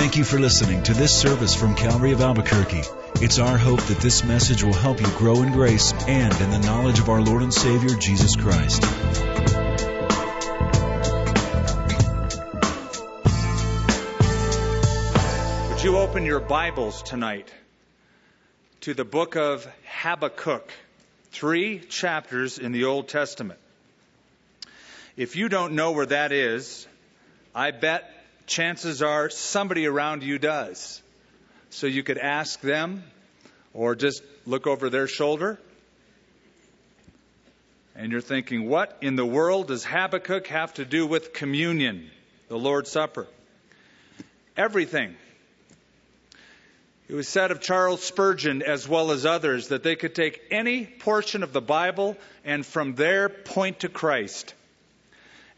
Thank you for listening to this service from Calvary of Albuquerque. It's our hope that this message will help you grow in grace and in the knowledge of our Lord and Savior, Jesus Christ. Would you open your Bibles tonight to the book of Habakkuk? Three chapters in the Old Testament. If you don't know where that is, I bet chances are somebody around you does. So you could ask them or just look over their shoulder. And you're thinking, what in the world does Habakkuk have to do with communion, the Lord's Supper? Everything. It was said of Charles Spurgeon, as well as others, that they could take any portion of the Bible and from there point to Christ.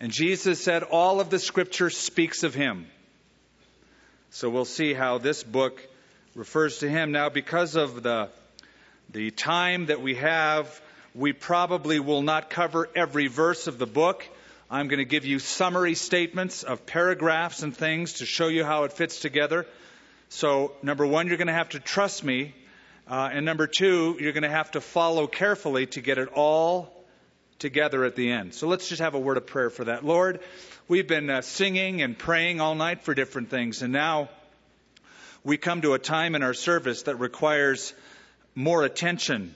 And Jesus said all of the scripture speaks of him. So we'll see how this book refers to him. Now, because of the, the time that we have, we probably will not cover every verse of the book. I'm going to give you summary statements of paragraphs and things to show you how it fits together. So, number one, you're going to have to trust me. Uh, and number two, you're going to have to follow carefully to get it all together at the end. So let's just have a word of prayer for that. Lord, we've been uh, singing and praying all night for different things, and now we come to a time in our service that requires more attention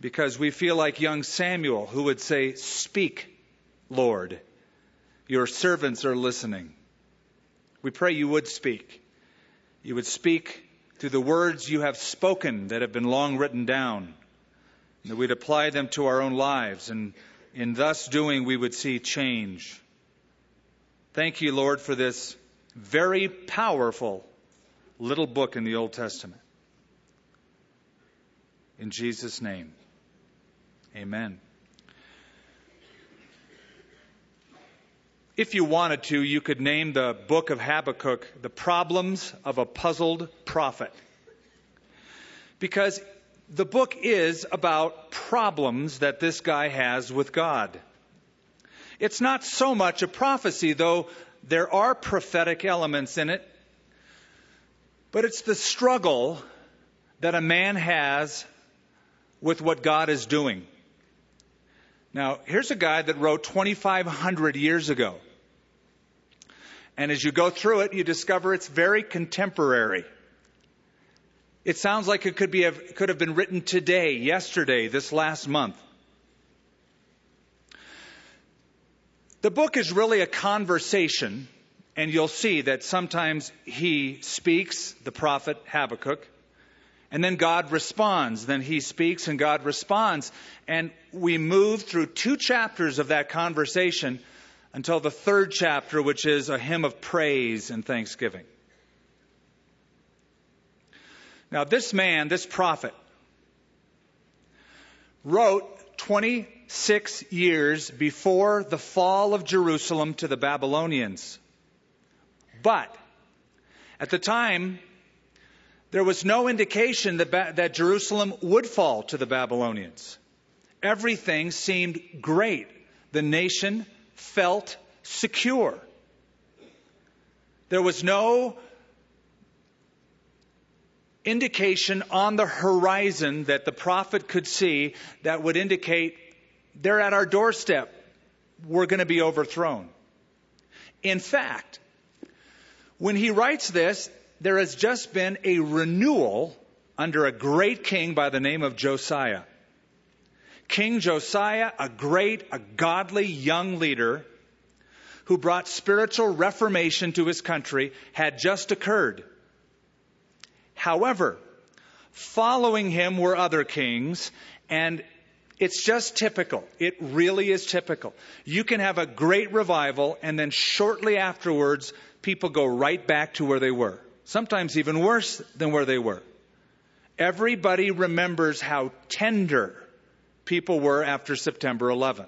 because we feel like young Samuel who would say, Speak, Lord. Your servants are listening. We pray you would speak. You would speak through the words you have spoken that have been long written down, that we'd apply them to our own lives, and in thus doing, we would see change. Thank you, Lord, for this very powerful little book in the Old Testament. In Jesus' name, amen. If you wanted to, you could name the book of Habakkuk The Problems of a Puzzled Prophet. Because the book is about problems that this guy has with God. It's not so much a prophecy, though there are prophetic elements in it, but it's the struggle that a man has with what God is doing. Now, here's a guy that wrote 2,500 years ago. And as you go through it, you discover it's very contemporary. It sounds like it could, be, could have been written today, yesterday, this last month. The book is really a conversation, and you'll see that sometimes he speaks, the prophet Habakkuk, and then God responds. Then he speaks and God responds. And we move through two chapters of that conversation until the third chapter, which is a hymn of praise and thanksgiving. Now, this man, this prophet, wrote 26 years before the fall of Jerusalem to the Babylonians. But at the time, there was no indication that, ba- that Jerusalem would fall to the Babylonians. Everything seemed great. The nation felt secure. There was no indication on the horizon that the prophet could see that would indicate they're at our doorstep. We're going to be overthrown. In fact, when he writes this, there has just been a renewal under a great king by the name of Josiah. King Josiah, a great, a godly young leader who brought spiritual reformation to his country, had just occurred. However, following him were other kings, and it's just typical. It really is typical. You can have a great revival, and then shortly afterwards, people go right back to where they were sometimes even worse than where they were. Everybody remembers how tender people were after September 11th.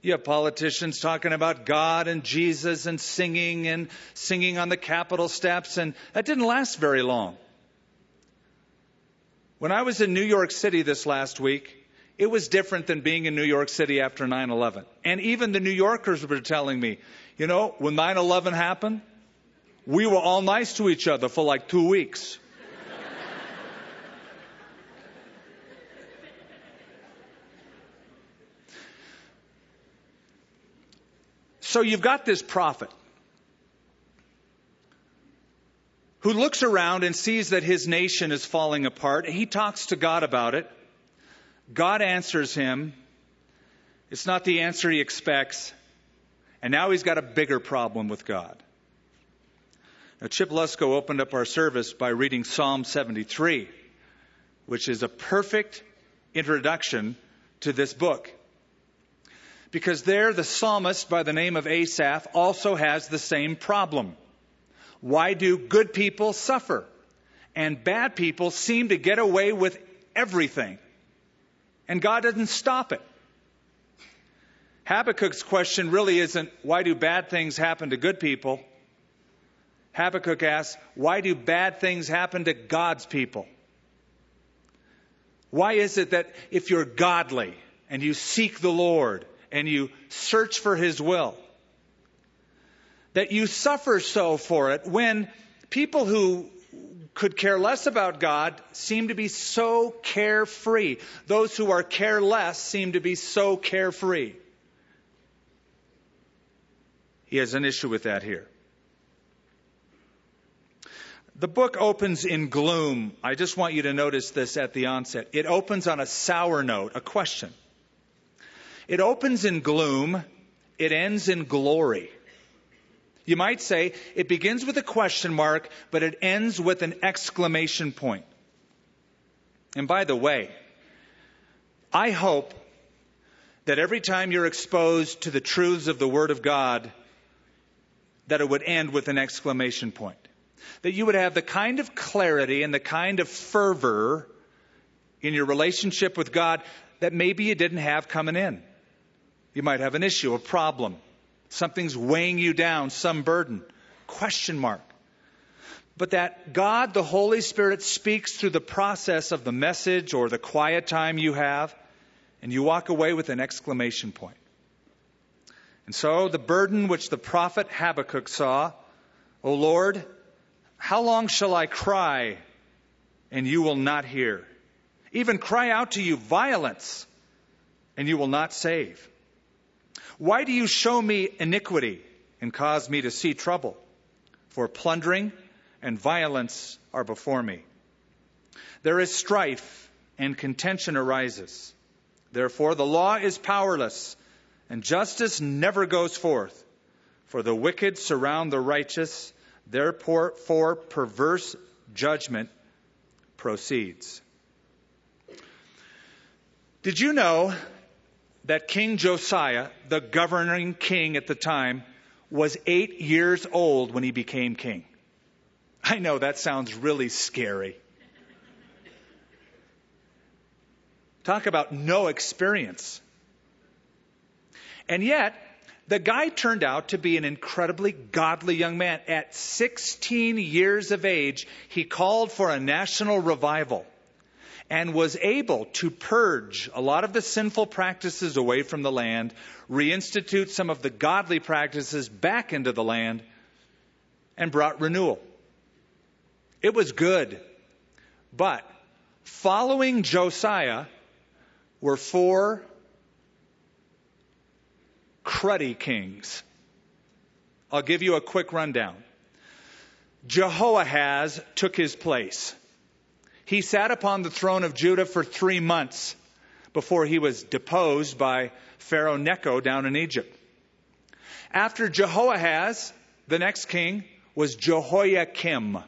You have politicians talking about God and Jesus and singing and singing on the Capitol steps, and that didn't last very long. When I was in New York City this last week, it was different than being in New York City after 9 11. And even the New Yorkers were telling me, you know, when 9 11 happened, we were all nice to each other for like two weeks. so you've got this prophet who looks around and sees that his nation is falling apart. He talks to God about it. God answers him. It's not the answer he expects. And now he's got a bigger problem with God. Now, Chip Lusko opened up our service by reading Psalm 73, which is a perfect introduction to this book. Because there, the psalmist by the name of Asaph also has the same problem. Why do good people suffer? And bad people seem to get away with everything. And God doesn't stop it. Habakkuk's question really isn't why do bad things happen to good people? Habakkuk asks, why do bad things happen to God's people? Why is it that if you're godly and you seek the Lord and you search for His will, that you suffer so for it when people who could care less about God seem to be so carefree. Those who are careless seem to be so carefree. He has an issue with that here. The book opens in gloom. I just want you to notice this at the onset. It opens on a sour note, a question. It opens in gloom, it ends in glory. You might say it begins with a question mark, but it ends with an exclamation point. And by the way, I hope that every time you're exposed to the truths of the Word of God, that it would end with an exclamation point. That you would have the kind of clarity and the kind of fervor in your relationship with God that maybe you didn't have coming in. You might have an issue, a problem. Something's weighing you down, some burden. Question mark. But that God, the Holy Spirit, speaks through the process of the message or the quiet time you have, and you walk away with an exclamation point. And so the burden which the prophet Habakkuk saw, O Lord, how long shall I cry and you will not hear? Even cry out to you violence and you will not save. Why do you show me iniquity and cause me to see trouble? For plundering and violence are before me. There is strife and contention arises. Therefore, the law is powerless and justice never goes forth. For the wicked surround the righteous, therefore, for perverse judgment proceeds. Did you know that King Josiah, the governing king at the time, was eight years old when he became king. I know that sounds really scary. Talk about no experience. And yet, the guy turned out to be an incredibly godly young man. At 16 years of age, he called for a national revival and was able to purge a lot of the sinful practices away from the land, reinstitute some of the godly practices back into the land, and brought renewal. It was good. But following Josiah were four cruddy kings. I'll give you a quick rundown. Jehoahaz took his place. He sat upon the throne of Judah for three months before he was deposed by Pharaoh Necho down in Egypt. After Jehoahaz, the next king was Jehoiakim,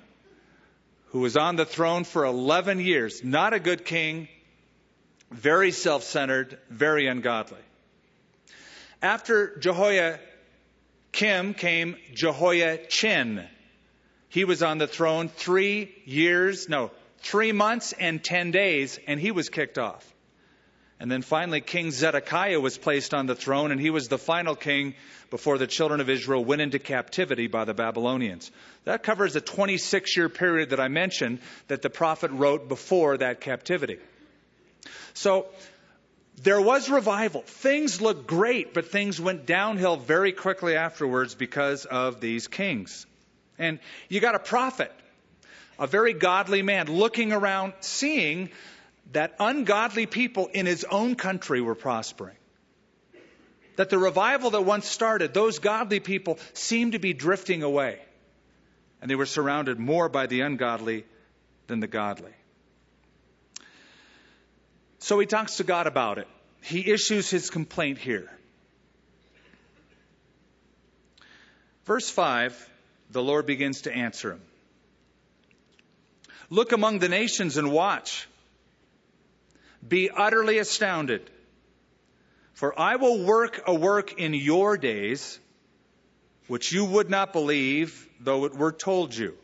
who was on the throne for 11 years. Not a good king, very self centered, very ungodly. After Jehoiakim came Jehoiachin. He was on the throne three years, no, three months and ten days, and he was kicked off. And then finally, King Zedekiah was placed on the throne, and he was the final king before the children of Israel went into captivity by the Babylonians. That covers the 26 year period that I mentioned that the prophet wrote before that captivity. So, there was revival. Things looked great, but things went downhill very quickly afterwards because of these kings. And you got a prophet, a very godly man, looking around, seeing that ungodly people in his own country were prospering. That the revival that once started, those godly people seemed to be drifting away. And they were surrounded more by the ungodly than the godly. So he talks to God about it. He issues his complaint here. Verse 5, the Lord begins to answer him. Look among the nations and watch. Be utterly astounded. For I will work a work in your days which you would not believe though it were told you.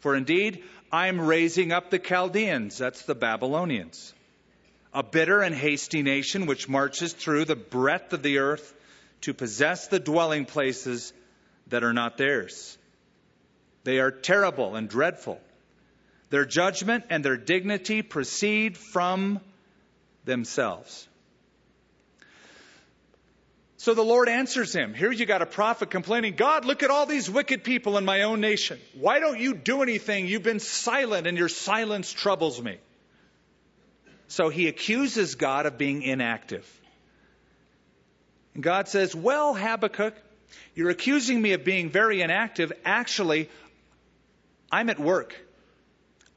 For indeed, I am raising up the Chaldeans, that's the Babylonians, a bitter and hasty nation which marches through the breadth of the earth to possess the dwelling places that are not theirs. They are terrible and dreadful. Their judgment and their dignity proceed from themselves. So the Lord answers him. Here you got a prophet complaining, God, look at all these wicked people in my own nation. Why don't you do anything? You've been silent and your silence troubles me. So he accuses God of being inactive. And God says, Well, Habakkuk, you're accusing me of being very inactive. Actually, I'm at work.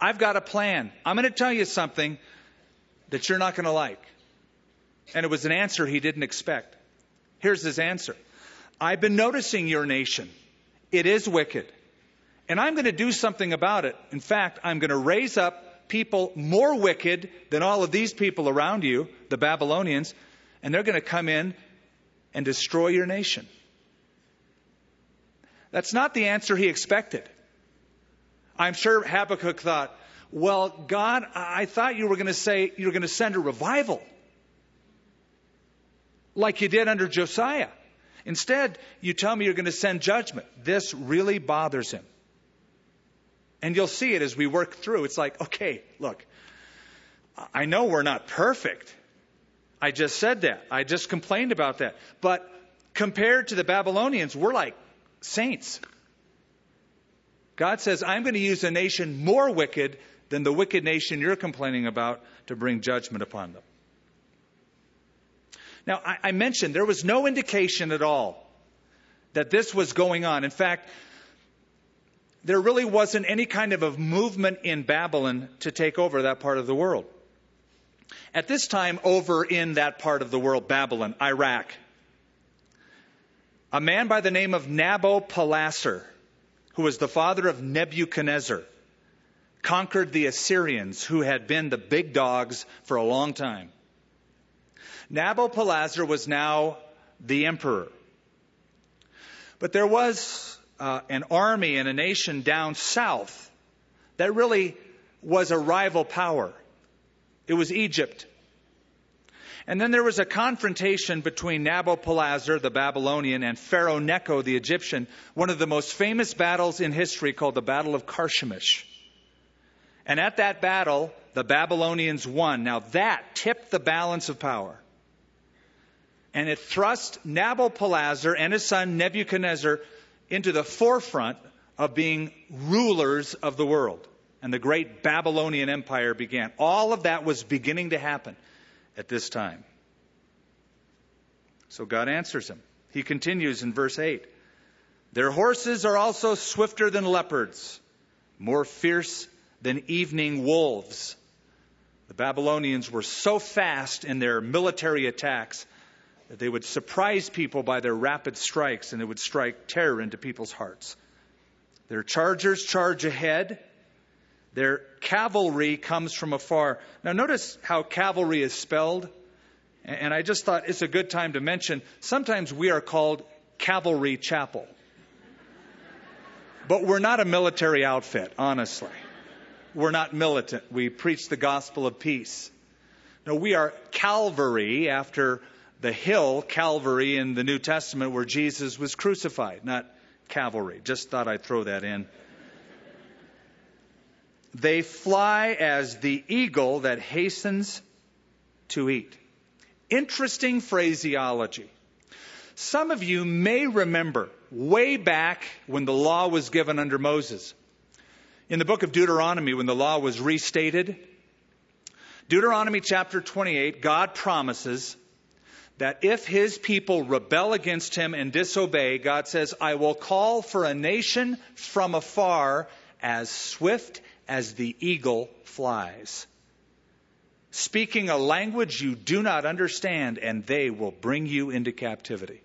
I've got a plan. I'm going to tell you something that you're not going to like. And it was an answer he didn't expect. Here's his answer I've been noticing your nation. It is wicked. And I'm going to do something about it. In fact, I'm going to raise up people more wicked than all of these people around you, the Babylonians, and they're going to come in and destroy your nation. That's not the answer he expected. I'm sure Habakkuk thought, well, God, I thought you were going to say you were going to send a revival like you did under Josiah. Instead, you tell me you're going to send judgment. This really bothers him. And you'll see it as we work through. It's like, okay, look, I know we're not perfect. I just said that. I just complained about that. But compared to the Babylonians, we're like saints. God says, I'm going to use a nation more wicked than the wicked nation you're complaining about to bring judgment upon them. Now, I, I mentioned there was no indication at all that this was going on. In fact, there really wasn't any kind of a movement in Babylon to take over that part of the world. At this time, over in that part of the world, Babylon, Iraq, a man by the name of Nabopolassar, who was the father of Nebuchadnezzar, conquered the Assyrians, who had been the big dogs for a long time. Nabopolassar was now the emperor. But there was uh, an army and a nation down south that really was a rival power. It was Egypt. And then there was a confrontation between Nabopolassar, the Babylonian, and Pharaoh Necho, the Egyptian, one of the most famous battles in history called the Battle of Carchemish. And at that battle, the Babylonians won. Now that tipped the balance of power. And it thrust Nabopolassar and his son Nebuchadnezzar into the forefront of being rulers of the world. And the great Babylonian Empire began. All of that was beginning to happen at this time. So God answers him. He continues in verse 8 Their horses are also swifter than leopards, more fierce than evening wolves. The Babylonians were so fast in their military attacks that they would surprise people by their rapid strikes and it would strike terror into people's hearts. Their chargers charge ahead their cavalry comes from afar. Now, notice how cavalry is spelled. And I just thought it's a good time to mention sometimes we are called Cavalry Chapel. But we're not a military outfit, honestly. We're not militant. We preach the gospel of peace. No, we are Calvary after the hill, Calvary, in the New Testament where Jesus was crucified, not cavalry. Just thought I'd throw that in. They fly as the eagle that hastens to eat. Interesting phraseology. Some of you may remember way back when the law was given under Moses. In the book of Deuteronomy, when the law was restated, Deuteronomy chapter 28, God promises that if his people rebel against him and disobey, God says, I will call for a nation from afar as swift as the eagle flies, speaking a language you do not understand, and they will bring you into captivity.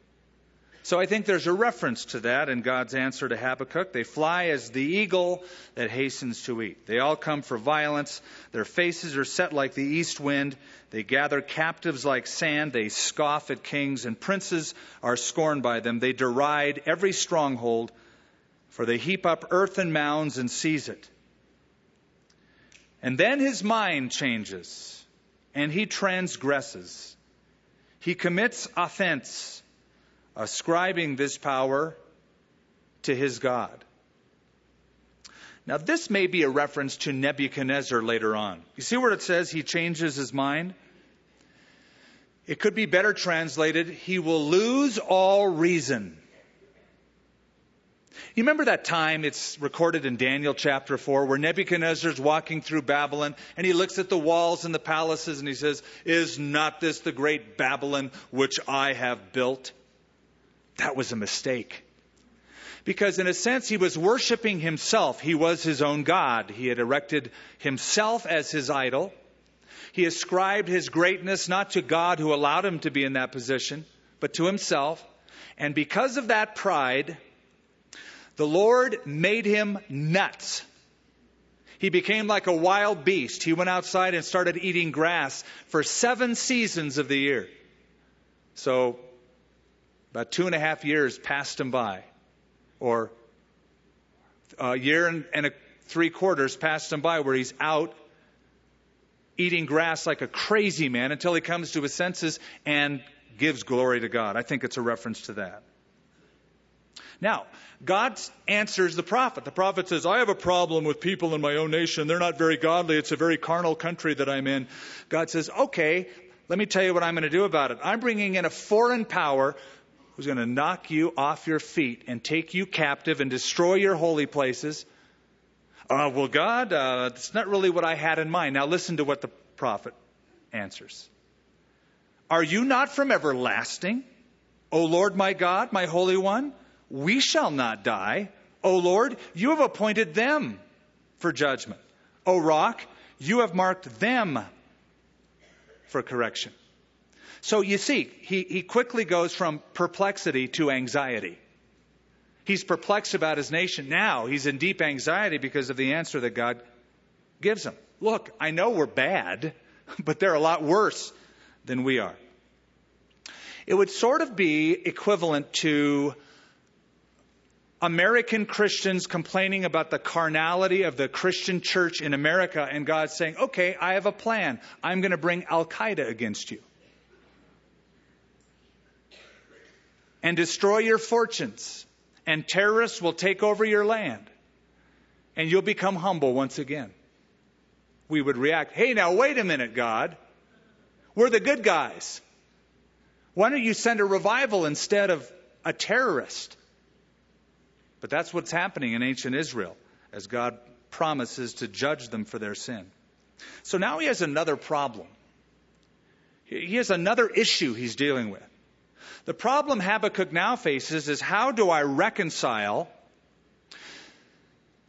So I think there's a reference to that in God's answer to Habakkuk. They fly as the eagle that hastens to eat. They all come for violence. Their faces are set like the east wind. They gather captives like sand. They scoff at kings, and princes are scorned by them. They deride every stronghold, for they heap up earth and mounds and seize it. And then his mind changes, and he transgresses. He commits offense ascribing this power to his God. Now, this may be a reference to Nebuchadnezzar later on. You see where it says he changes his mind? It could be better translated, he will lose all reason. You remember that time, it's recorded in Daniel chapter 4, where Nebuchadnezzar's walking through Babylon and he looks at the walls and the palaces and he says, Is not this the great Babylon which I have built? That was a mistake. Because in a sense, he was worshiping himself. He was his own God. He had erected himself as his idol. He ascribed his greatness not to God who allowed him to be in that position, but to himself. And because of that pride, the Lord made him nuts. He became like a wild beast. He went outside and started eating grass for seven seasons of the year. So about two and a half years passed him by, or a year and, and a, three quarters passed him by where he's out eating grass like a crazy man until he comes to his senses and gives glory to God. I think it's a reference to that. Now, God answers the prophet. The prophet says, I have a problem with people in my own nation. They're not very godly. It's a very carnal country that I'm in. God says, okay, let me tell you what I'm going to do about it. I'm bringing in a foreign power who's going to knock you off your feet and take you captive and destroy your holy places. Uh, well, God, uh, that's not really what I had in mind. Now, listen to what the prophet answers. Are you not from everlasting? O Lord my God, my Holy One, we shall not die. O Lord, you have appointed them for judgment. O Rock, you have marked them for correction. So you see, he, he quickly goes from perplexity to anxiety. He's perplexed about his nation. Now he's in deep anxiety because of the answer that God gives him. Look, I know we're bad, but they're a lot worse than we are. It would sort of be equivalent to American Christians complaining about the carnality of the Christian church in America and God saying, okay, I have a plan. I'm going to bring Al Qaeda against you. and destroy your fortunes, and terrorists will take over your land, and you'll become humble once again. We would react, hey, now wait a minute, God. We're the good guys. Why don't you send a revival instead of a terrorist? But that's what's happening in ancient Israel as God promises to judge them for their sin. So now he has another problem. He has another issue he's dealing with. The problem Habakkuk now faces is how do I reconcile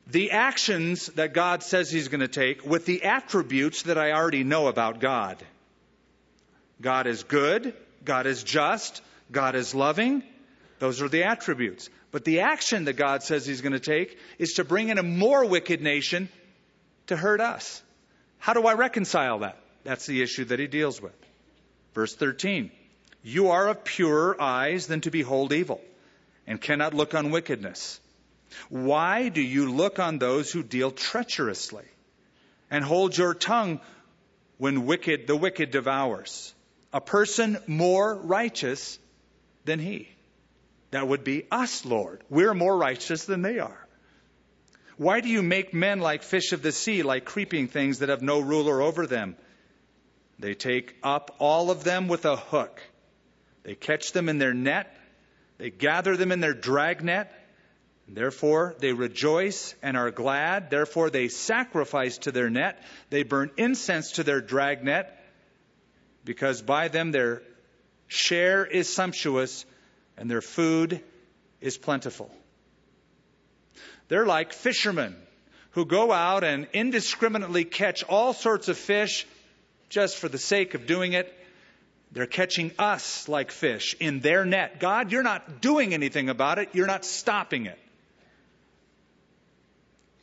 the actions that God says He's going to take with the attributes that I already know about God? God is good, God is just, God is loving. Those are the attributes. But the action that God says He's going to take is to bring in a more wicked nation to hurt us. How do I reconcile that? That's the issue that He deals with. Verse 13. You are of purer eyes than to behold evil, and cannot look on wickedness. Why do you look on those who deal treacherously, and hold your tongue when wicked the wicked devours? A person more righteous than he. That would be us, Lord. We're more righteous than they are. Why do you make men like fish of the sea, like creeping things that have no ruler over them? They take up all of them with a hook. They catch them in their net, They gather them in their dragnet. Therefore, they rejoice and are glad. Therefore, they sacrifice to their net. They burn incense to their dragnet, because by them their share is sumptuous and their food is plentiful. They're like fishermen who go out and indiscriminately catch all sorts of fish just for the sake of doing it. They're catching us like fish in their net. God, you're not doing anything about it. You're not stopping it.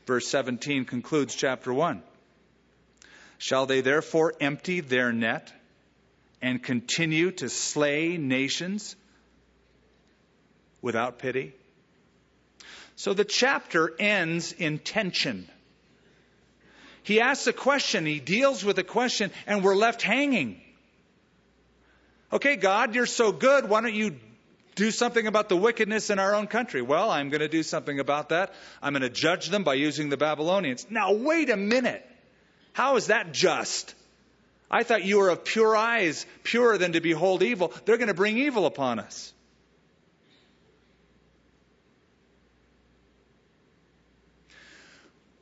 Verse 17 concludes chapter 1. Shall they therefore empty their net and continue to slay nations without pity? So the chapter ends in tension. He asks a question, he deals with a question, and we're left hanging. Okay, God, you're so good. Why don't you do something about the wickedness in our own country. Well, I'm going to do something about that. I'm going to judge them by using the Babylonians. Now, wait a minute. How is that just? I thought you were of pure eyes, purer than to behold evil. They're going to bring evil upon us.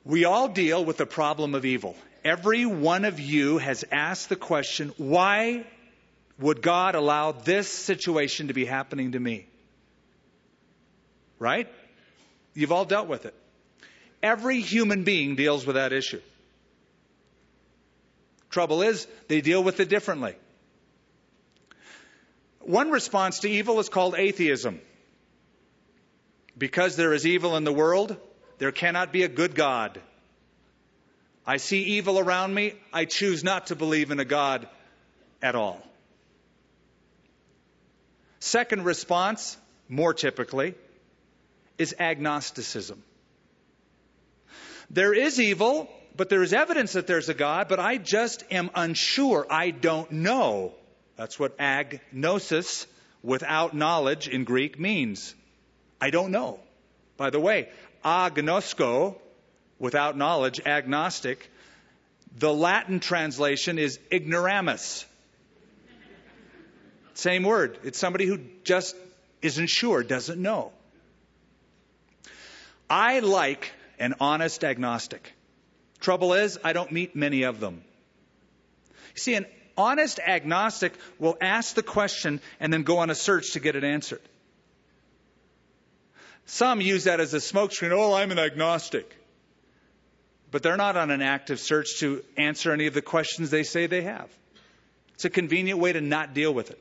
We all deal with the problem of evil. Every one of you has asked the question, why would God allow this situation to be happening to me? Right? You've all dealt with it. Every human being deals with that issue. Trouble is, they deal with it differently. One response to evil is called atheism. Because there is evil in the world, there cannot be a good God. I see evil around me, I choose not to believe in a God at all. Second response, more typically, is agnosticism. There is evil, but there is evidence that there's a God, but I just am unsure. I don't know. That's what agnosis, without knowledge in Greek, means. I don't know. By the way, agnosko, without knowledge, agnostic, the Latin translation is ignoramus. Same word. It's somebody who just isn't sure, doesn't know. I like an honest agnostic. Trouble is, I don't meet many of them. You see, an honest agnostic will ask the question and then go on a search to get it answered. Some use that as a smokescreen. Oh, I'm an agnostic. But they're not on an active search to answer any of the questions they say they have. It's a convenient way to not deal with it.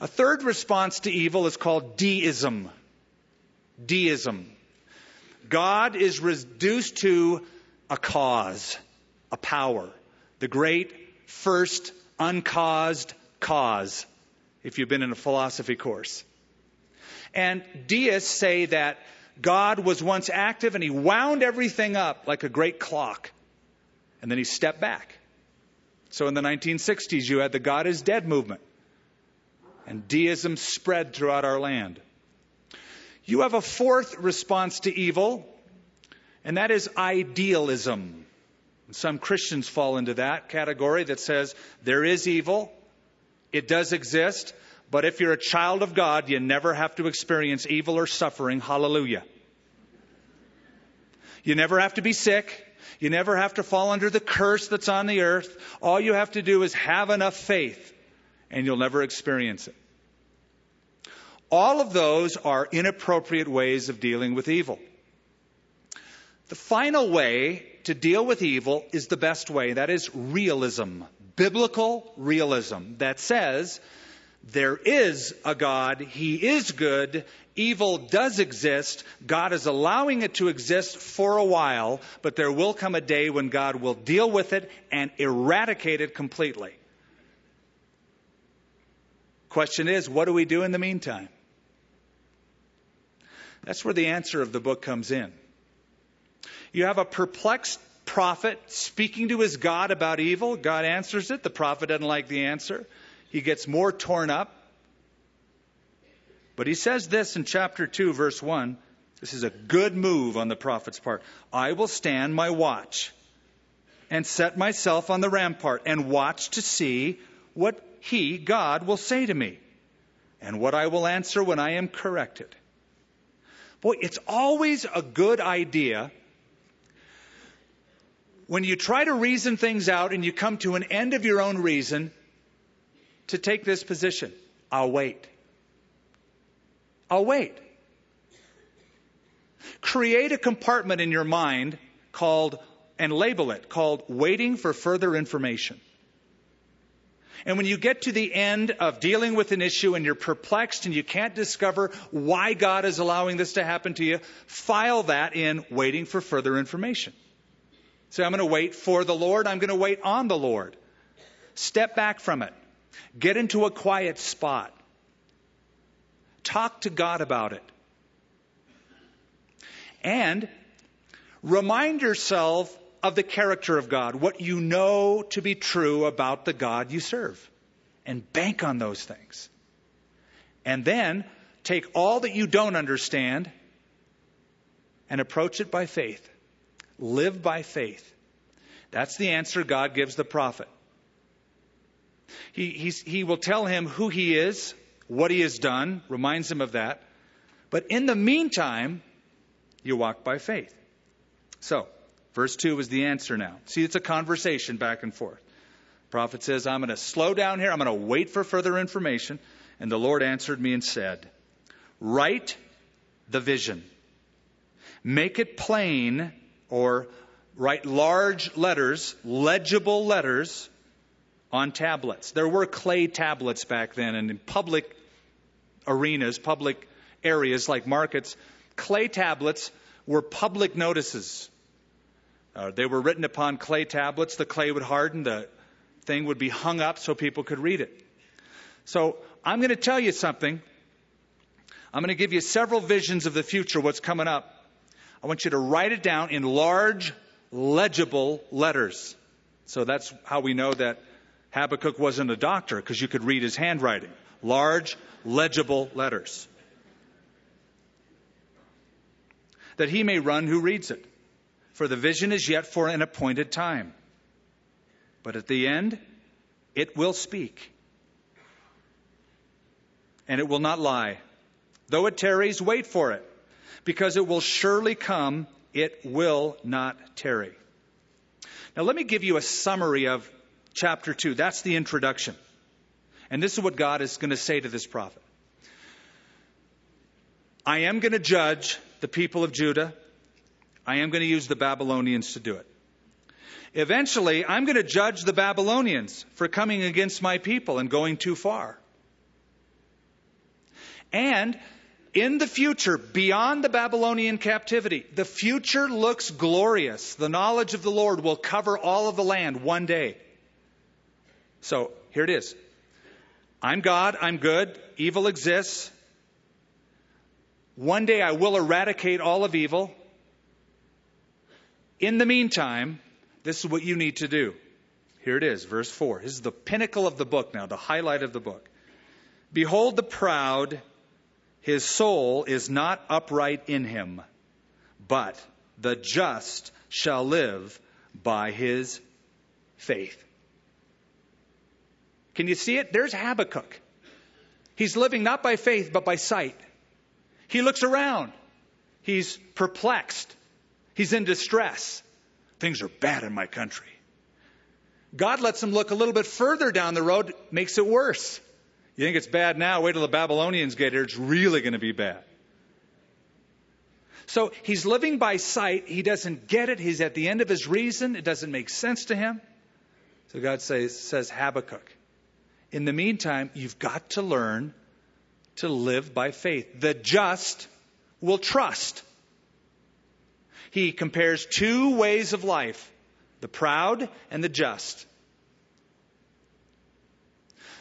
A third response to evil is called deism. Deism. God is reduced to a cause, a power, the great first uncaused cause, if you've been in a philosophy course. And deists say that God was once active and he wound everything up like a great clock. And then he stepped back. So in the 1960s, you had the God is dead movement and deism spread throughout our land. You have a fourth response to evil, and that is idealism. Some Christians fall into that category that says there is evil, it does exist, but if you're a child of God, you never have to experience evil or suffering. Hallelujah. You never have to be sick. You never have to fall under the curse that's on the earth. All you have to do is have enough faith and you'll never experience it. All of those are inappropriate ways of dealing with evil. The final way to deal with evil is the best way. That is realism. Biblical realism that says there is a God. He is good. Evil does exist. God is allowing it to exist for a while, but there will come a day when God will deal with it and eradicate it completely. Question is, what do we do in the meantime? That's where the answer of the book comes in. You have a perplexed prophet speaking to his God about evil. God answers it. The prophet doesn't like the answer. He gets more torn up. But he says this in chapter 2, verse 1. This is a good move on the prophet's part. I will stand my watch and set myself on the rampart and watch to see what he, God, will say to me. and what I will answer when I am corrected. Boy, it's always a good idea when you try to reason things out and you come to an end of your own reason to take this position. I'll wait. I'll wait. Create a compartment in your mind called, and label it, called waiting for further information. And when you get to the end of dealing with an issue and you're perplexed and you can't discover why God is allowing this to happen to you, file that in waiting for further information. Say, I'm going to wait for the Lord. I'm going to wait on the Lord. Step back from it. Get into a quiet spot. Talk to God about it. And remind yourself of the character of God, what you know to be true about the God you serve, and bank on those things. And then take all that you don't understand and approach it by faith. Live by faith. That's the answer God gives the prophet. He, he will tell him who he is, what he has done, reminds him of that. But in the meantime, you walk by faith. So, verse 2 is the answer now. See, it's a conversation back and forth. The prophet says, I'm going to slow down here. I'm going to wait for further information. And the Lord answered me and said, Write the vision. Make it plain or write large letters, legible letters, on tablets. There were clay tablets back then, and in public arenas, public areas like markets, clay tablets were public notices. Uh, they were written upon clay tablets. The clay would harden, the thing would be hung up so people could read it. So I'm going to tell you something. I'm going to give you several visions of the future, what's coming up. I want you to write it down in large, legible letters. So that's how we know that Habakkuk wasn't a doctor, because you could read his handwriting. Large, legible letters. That he may run who reads it. For the vision is yet for an appointed time. But at the end, it will speak. And it will not lie. Though it tarries, wait for it because it will surely come, it will not tarry. Now, let me give you a summary of chapter 2. That's the introduction. And this is what God is going to say to this prophet I am going to judge the people of Judah. I am going to use the Babylonians to do it. Eventually, I'm going to judge the Babylonians for coming against my people and going too far. And in the future, beyond the Babylonian captivity, the future looks glorious. The knowledge of the Lord will cover all of the land one day. So here it is I'm God, I'm good, evil exists. One day I will eradicate all of evil. In the meantime, this is what you need to do. Here it is, verse 4. This is the pinnacle of the book now, the highlight of the book. Behold the proud his soul is not upright in him, but the just shall live by his faith. Can you see it? There's Habakkuk. He's living not by faith, but by sight. He looks around. He's perplexed. He's in distress. Things are bad in my country. God lets him look a little bit further down the road, makes it worse. You think it's bad now? Wait till the Babylonians get here. It's really going to be bad. So he's living by sight. He doesn't get it. He's at the end of his reason. It doesn't make sense to him. So God says, says Habakkuk, in the meantime, you've got to learn to live by faith. The just will trust. He compares two ways of life the proud and the just.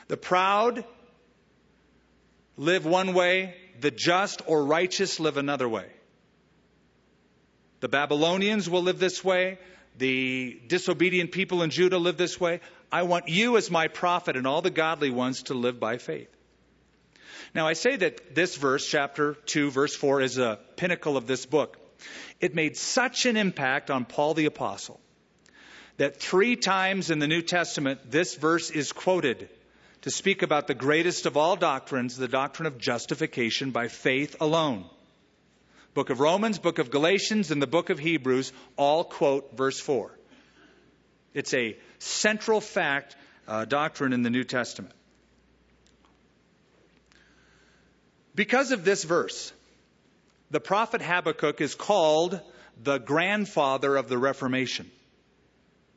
The proud live one way, the just or righteous live another way. The Babylonians will live this way. The disobedient people in Judah live this way. I want you, as my prophet, and all the godly ones to live by faith. Now, I say that this verse, chapter 2, verse 4, is a pinnacle of this book. It made such an impact on Paul the Apostle that three times in the New Testament this verse is quoted to speak about the greatest of all doctrines, the doctrine of justification by faith alone. Book of Romans, book of Galatians, and the book of Hebrews all quote verse 4. It's a central fact uh, doctrine in the New Testament. Because of this verse, the prophet Habakkuk is called the grandfather of the Reformation.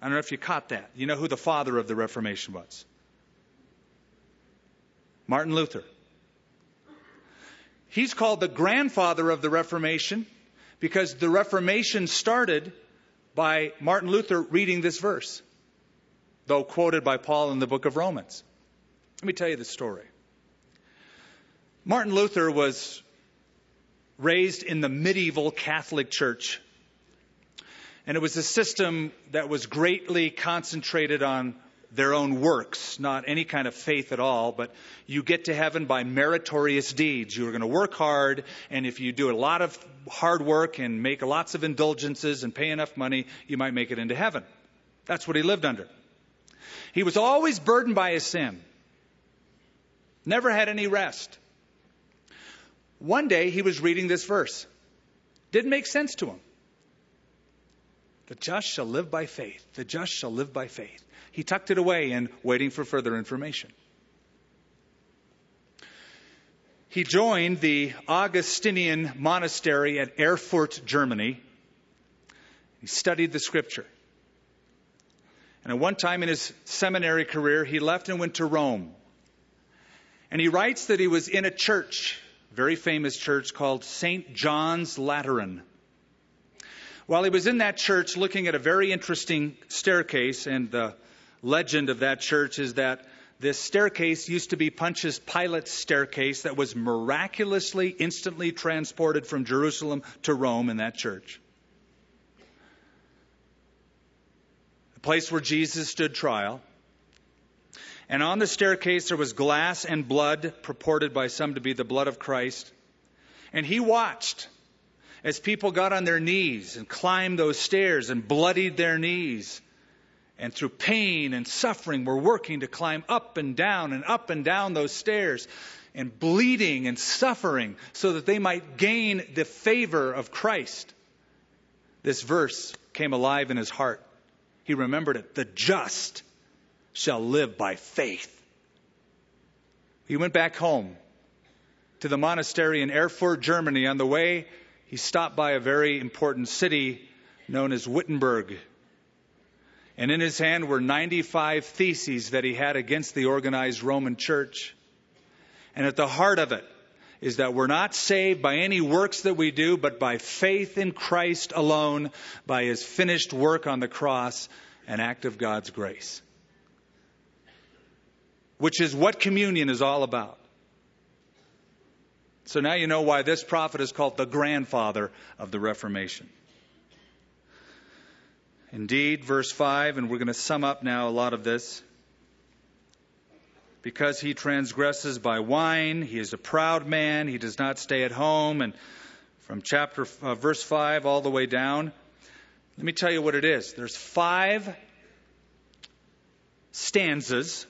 I don't know if you caught that. You know who the father of the Reformation was? Martin Luther. He's called the grandfather of the Reformation because the Reformation started by Martin Luther reading this verse, though quoted by Paul in the book of Romans. Let me tell you the story. Martin Luther was raised in the medieval Catholic Church. And it was a system that was greatly concentrated on their own works, not any kind of faith at all, but you get to heaven by meritorious deeds. You're going to work hard, and if you do a lot of hard work and make lots of indulgences and pay enough money, you might make it into heaven. That's what he lived under. He was always burdened by his sin, never had any rest. One day he was reading this verse. Didn't make sense to him. The just shall live by faith. The just shall live by faith. He tucked it away and waiting for further information. He joined the Augustinian monastery at Erfurt, Germany. He studied the scripture. And at one time in his seminary career, he left and went to Rome. And he writes that he was in a church a very famous church called St. John's Lateran. While he was in that church looking at a very interesting staircase, and the legend of that church is that this staircase used to be Pontius Pilate's staircase that was miraculously, instantly transported from Jerusalem to Rome in that church. The place where Jesus stood trial. And on the staircase there was glass and blood, purported by some to be the blood of Christ. And he watched as people got on their knees and climbed those stairs and bloodied their knees. And through pain and suffering were working to climb up and down and up and down those stairs and bleeding and suffering so that they might gain the favor of Christ. This verse came alive in his heart. He remembered it. The just shall live by faith. He went back home to the monastery in Erfurt, Germany. On the way, he stopped by a very important city known as Wittenberg. And in his hand were 95 theses that he had against the organized Roman church. And at the heart of it is that we're not saved by any works that we do, but by faith in Christ alone, by his finished work on the cross, an act of God's grace which is what communion is all about. So now you know why this prophet is called the grandfather of the Reformation. Indeed, verse 5, and we're going to sum up now a lot of this. Because he transgresses by wine, he is a proud man, he does not stay at home. And from chapter uh, verse 5 all the way down, let me tell you what it is. There's five stanzas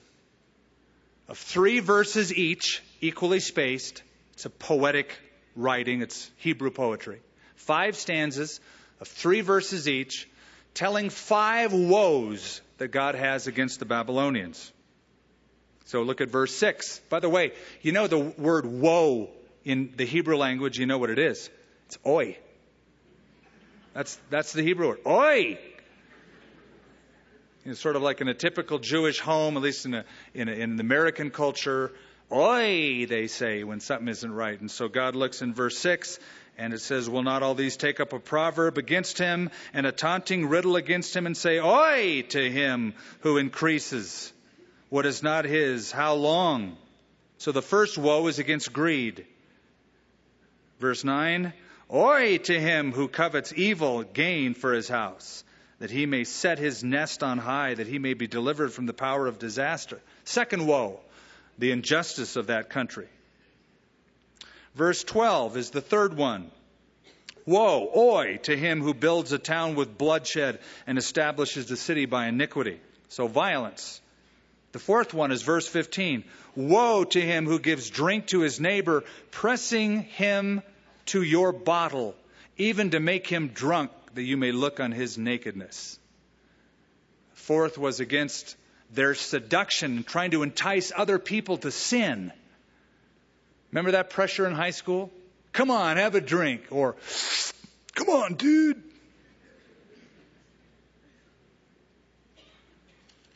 of three verses each, equally spaced. It's a poetic writing, it's Hebrew poetry. Five stanzas of three verses each, telling five woes that God has against the Babylonians. So look at verse 6. By the way, you know the word woe in the Hebrew language, you know what it is. It's oi. That's, that's the Hebrew word. Oi! It's sort of like in a typical Jewish home, at least in, a, in, a, in American culture, oi, they say when something isn't right. And so God looks in verse 6 and it says, Will not all these take up a proverb against him and a taunting riddle against him and say, Oi to him who increases what is not his? How long? So the first woe is against greed. Verse 9, Oi to him who covets evil gain for his house that he may set his nest on high, that he may be delivered from the power of disaster. Second woe, the injustice of that country. Verse 12 is the third one. Woe, oi, to him who builds a town with bloodshed and establishes the city by iniquity. So violence. The fourth one is verse 15. Woe to him who gives drink to his neighbor, pressing him to your bottle, even to make him drunk, that you may look on his nakedness. Fourth was against their seduction, trying to entice other people to sin. Remember that pressure in high school? Come on, have a drink. Or, come on, dude.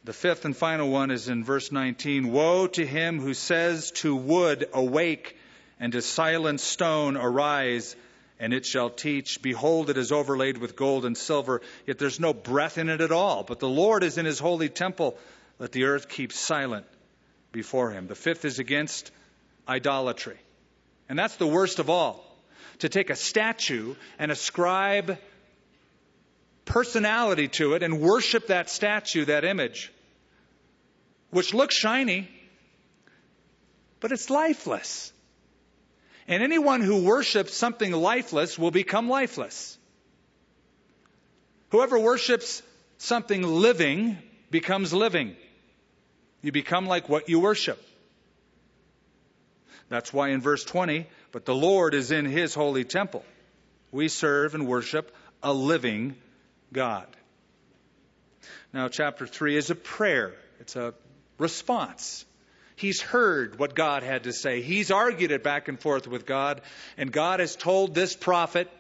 The fifth and final one is in verse 19. Woe to him who says to wood, Awake, and to silent stone, Arise, and it shall teach. Behold, it is overlaid with gold and silver, yet there's no breath in it at all. But the Lord is in his holy temple. Let the earth keep silent before him. The fifth is against idolatry. And that's the worst of all. To take a statue and ascribe personality to it and worship that statue, that image, which looks shiny, but it's lifeless. And anyone who worships something lifeless will become lifeless. Whoever worships something living becomes living. You become like what you worship. That's why in verse 20, but the Lord is in his holy temple. We serve and worship a living God. Now, chapter 3 is a prayer, it's a response. He's heard what God had to say. He's argued it back and forth with God. And God has told this prophet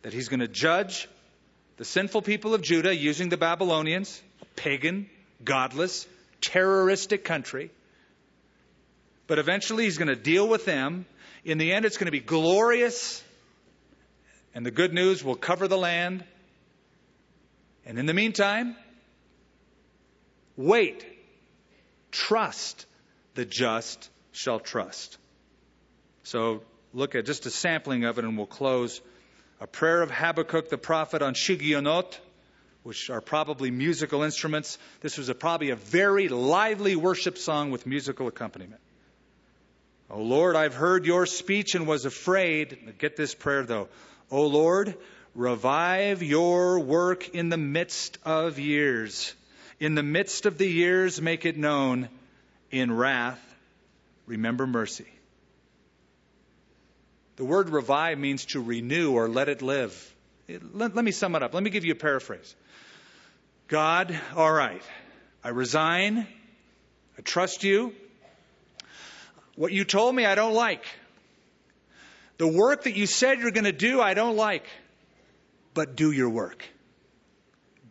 that he's going to judge the sinful people of Judah using the Babylonians, a pagan, godless, terroristic country. But eventually he's going to deal with them. In the end, it's going to be glorious. And the good news will cover the land. And in the meantime, wait, trust the just shall trust. So look at just a sampling of it and we'll close. A prayer of Habakkuk the prophet on Shigionot, which are probably musical instruments. This was a, probably a very lively worship song with musical accompaniment. O Lord, I've heard your speech and was afraid. Get this prayer though. O Lord, revive your work in the midst of years. In the midst of the years, make it known in wrath, remember mercy. The word revive means to renew or let it live. Let, let, me sum it up. Let me give you a paraphrase. God, all right, I resign. I trust you. What you told me, I don't like. The work that you said you're going to do, I don't like. But do your work.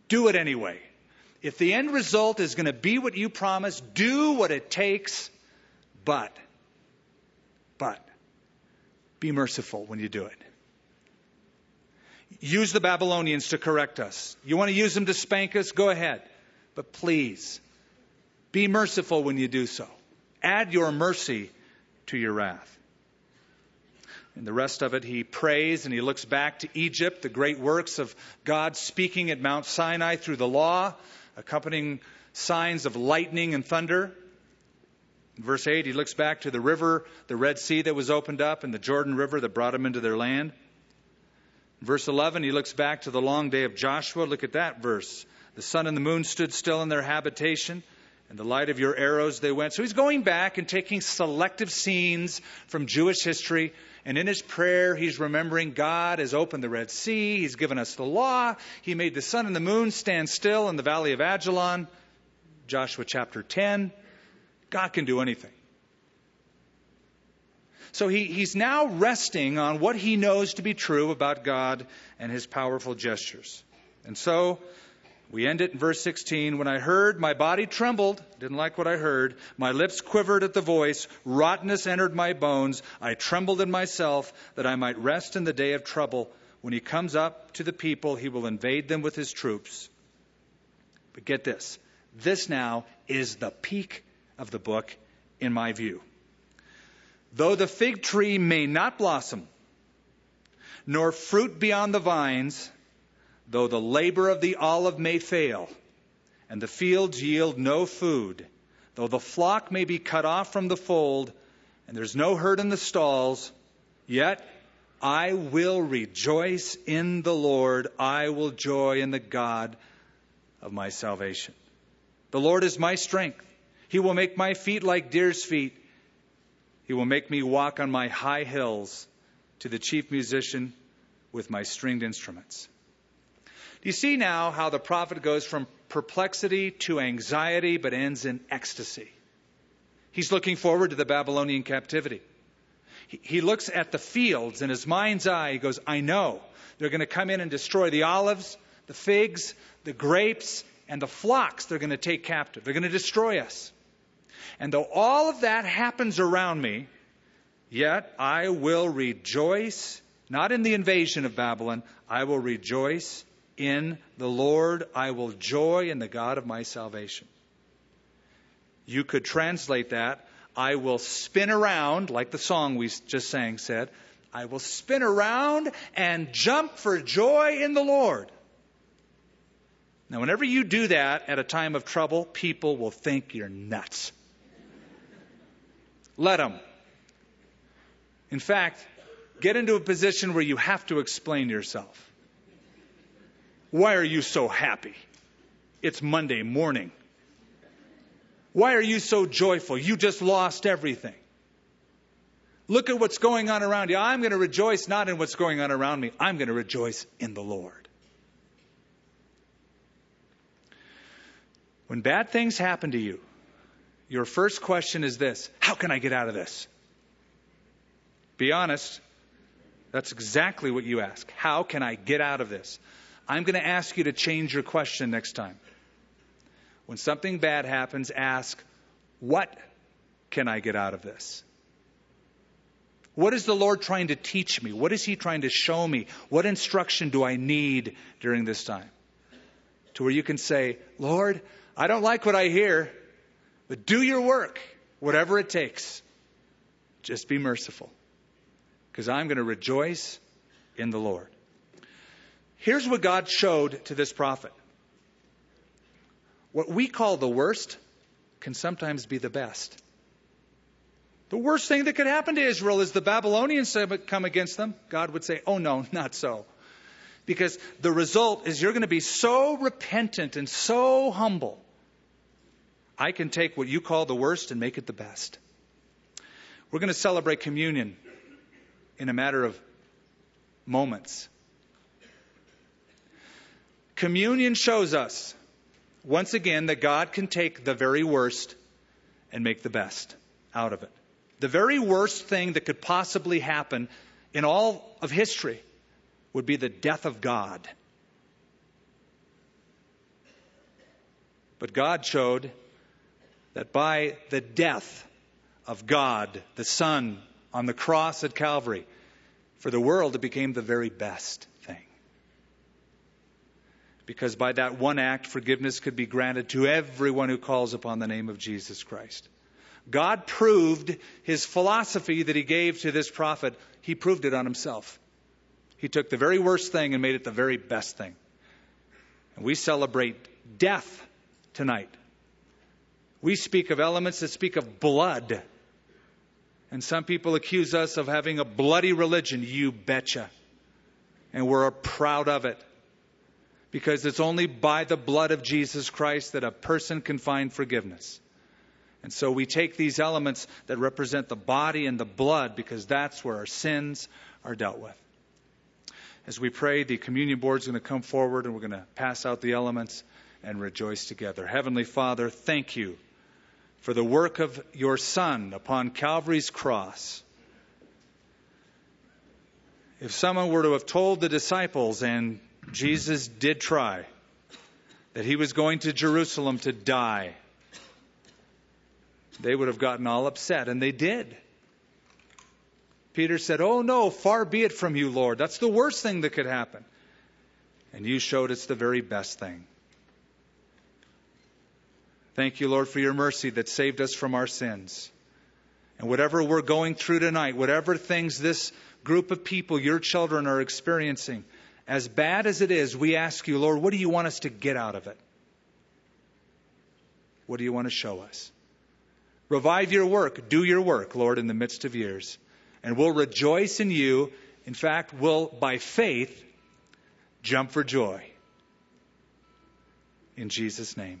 Do it anyway. If the end result is going to be what you promised, do what it takes, but, but, be merciful when you do it. Use the Babylonians to correct us. You want to use them to spank us? Go ahead. But please, be merciful when you do so. Add your mercy to your wrath. And the rest of it, he prays and he looks back to Egypt, the great works of God speaking at Mount Sinai through the law, accompanying signs of lightning and thunder. In verse 8, he looks back to the river, the Red Sea that was opened up, and the Jordan River that brought them into their land. Verse 11, he looks back to the long day of Joshua. Look at that verse. The sun and the moon stood still in their habitation, and the light of your arrows they went. So he's going back and taking selective scenes from Jewish history and in his prayer, he's remembering God has opened the Red Sea. He's given us the law. He made the sun and the moon stand still in the valley of Ajalon. Joshua chapter 10. God can do anything. So he, he's now resting on what he knows to be true about God and his powerful gestures. And so we end it in verse 16. When I heard, my body trembled. Didn't like what I heard. My lips quivered at the voice. Rottenness entered my bones. I trembled in myself that I might rest in the day of trouble. When he comes up to the people, he will invade them with his troops. But get this. This now is the peak of the book, in my view. Though the fig tree may not blossom, nor fruit be on the vines, Though the labor of the olive may fail, and the fields yield no food, though the flock may be cut off from the fold, and there's no herd in the stalls, yet I will rejoice in the Lord. I will joy in the God of my salvation. The Lord is my strength. He will make my feet like deer's feet. He will make me walk on my high hills to the chief musician with my stringed instruments. Do you see now how the prophet goes from perplexity to anxiety but ends in ecstasy? He's looking forward to the Babylonian captivity. He looks at the fields in his mind's eye. He goes, I know they're going to come in and destroy the olives, the figs, the grapes, and the flocks they're going to take captive. They're going to destroy us. And though all of that happens around me, yet I will rejoice, not in the invasion of Babylon, I will rejoice in the Lord. I will joy in the God of my salvation. You could translate that I will spin around, like the song we just sang said, I will spin around and jump for joy in the Lord. Now, whenever you do that at a time of trouble, people will think you're nuts. Let them. In fact, get into a position where you have to explain yourself. Why are you so happy? It's Monday morning. Why are you so joyful? You just lost everything. Look at what's going on around you. I'm going to rejoice not in what's going on around me. I'm going to rejoice in the Lord. When bad things happen to you, your first question is this How can I get out of this? Be honest. That's exactly what you ask. How can I get out of this? I'm going to ask you to change your question next time. When something bad happens, ask, What can I get out of this? What is the Lord trying to teach me? What is He trying to show me? What instruction do I need during this time? To where you can say, Lord, I don't like what I hear, but do your work, whatever it takes. Just be merciful, because I'm going to rejoice in the Lord. Here's what God showed to this prophet what we call the worst can sometimes be the best. The worst thing that could happen to Israel is the Babylonians come against them. God would say, Oh, no, not so. Because the result is you're going to be so repentant and so humble. I can take what you call the worst and make it the best. We're going to celebrate communion in a matter of moments. Communion shows us once again that God can take the very worst and make the best out of it. The very worst thing that could possibly happen in all of history would be the death of God. But God showed that by the death of God, the Son, on the cross at Calvary, for the world it became the very best thing. because by that one act, forgiveness could be granted to everyone who calls upon the name of Jesus Christ. God proved his philosophy that he gave to this prophet, he proved it on himself. He took the very worst thing and made it the very best thing. And we celebrate death tonight. We speak of elements that speak of blood. And some people accuse us of having a bloody religion. You betcha. And we're proud of it because it's only by the blood of Jesus Christ that a person can find forgiveness. And so we take these elements that represent the body and the blood because that's where our sins are dealt with. As we pray, the communion board is going to come forward and we're going to pass out the elements and rejoice together. Heavenly Father, thank you for the work of your Son upon Calvary's cross. If someone were to have told the disciples and Jesus did try, that he was going to Jerusalem to die, they would have gotten all upset, and they did. Peter said, Oh no, far be it from you, Lord. That's the worst thing that could happen. And you showed it's the very best thing. Thank you, Lord, for your mercy that saved us from our sins. And whatever we're going through tonight, whatever things this group of people, your children, are experiencing, as bad as it is, we ask you, Lord, what do you want us to get out of it? What do you want to show us? Revive your work. Do your work, Lord, in the midst of years. And we'll rejoice in you. In fact, we'll, by faith, jump for joy. In Jesus' name,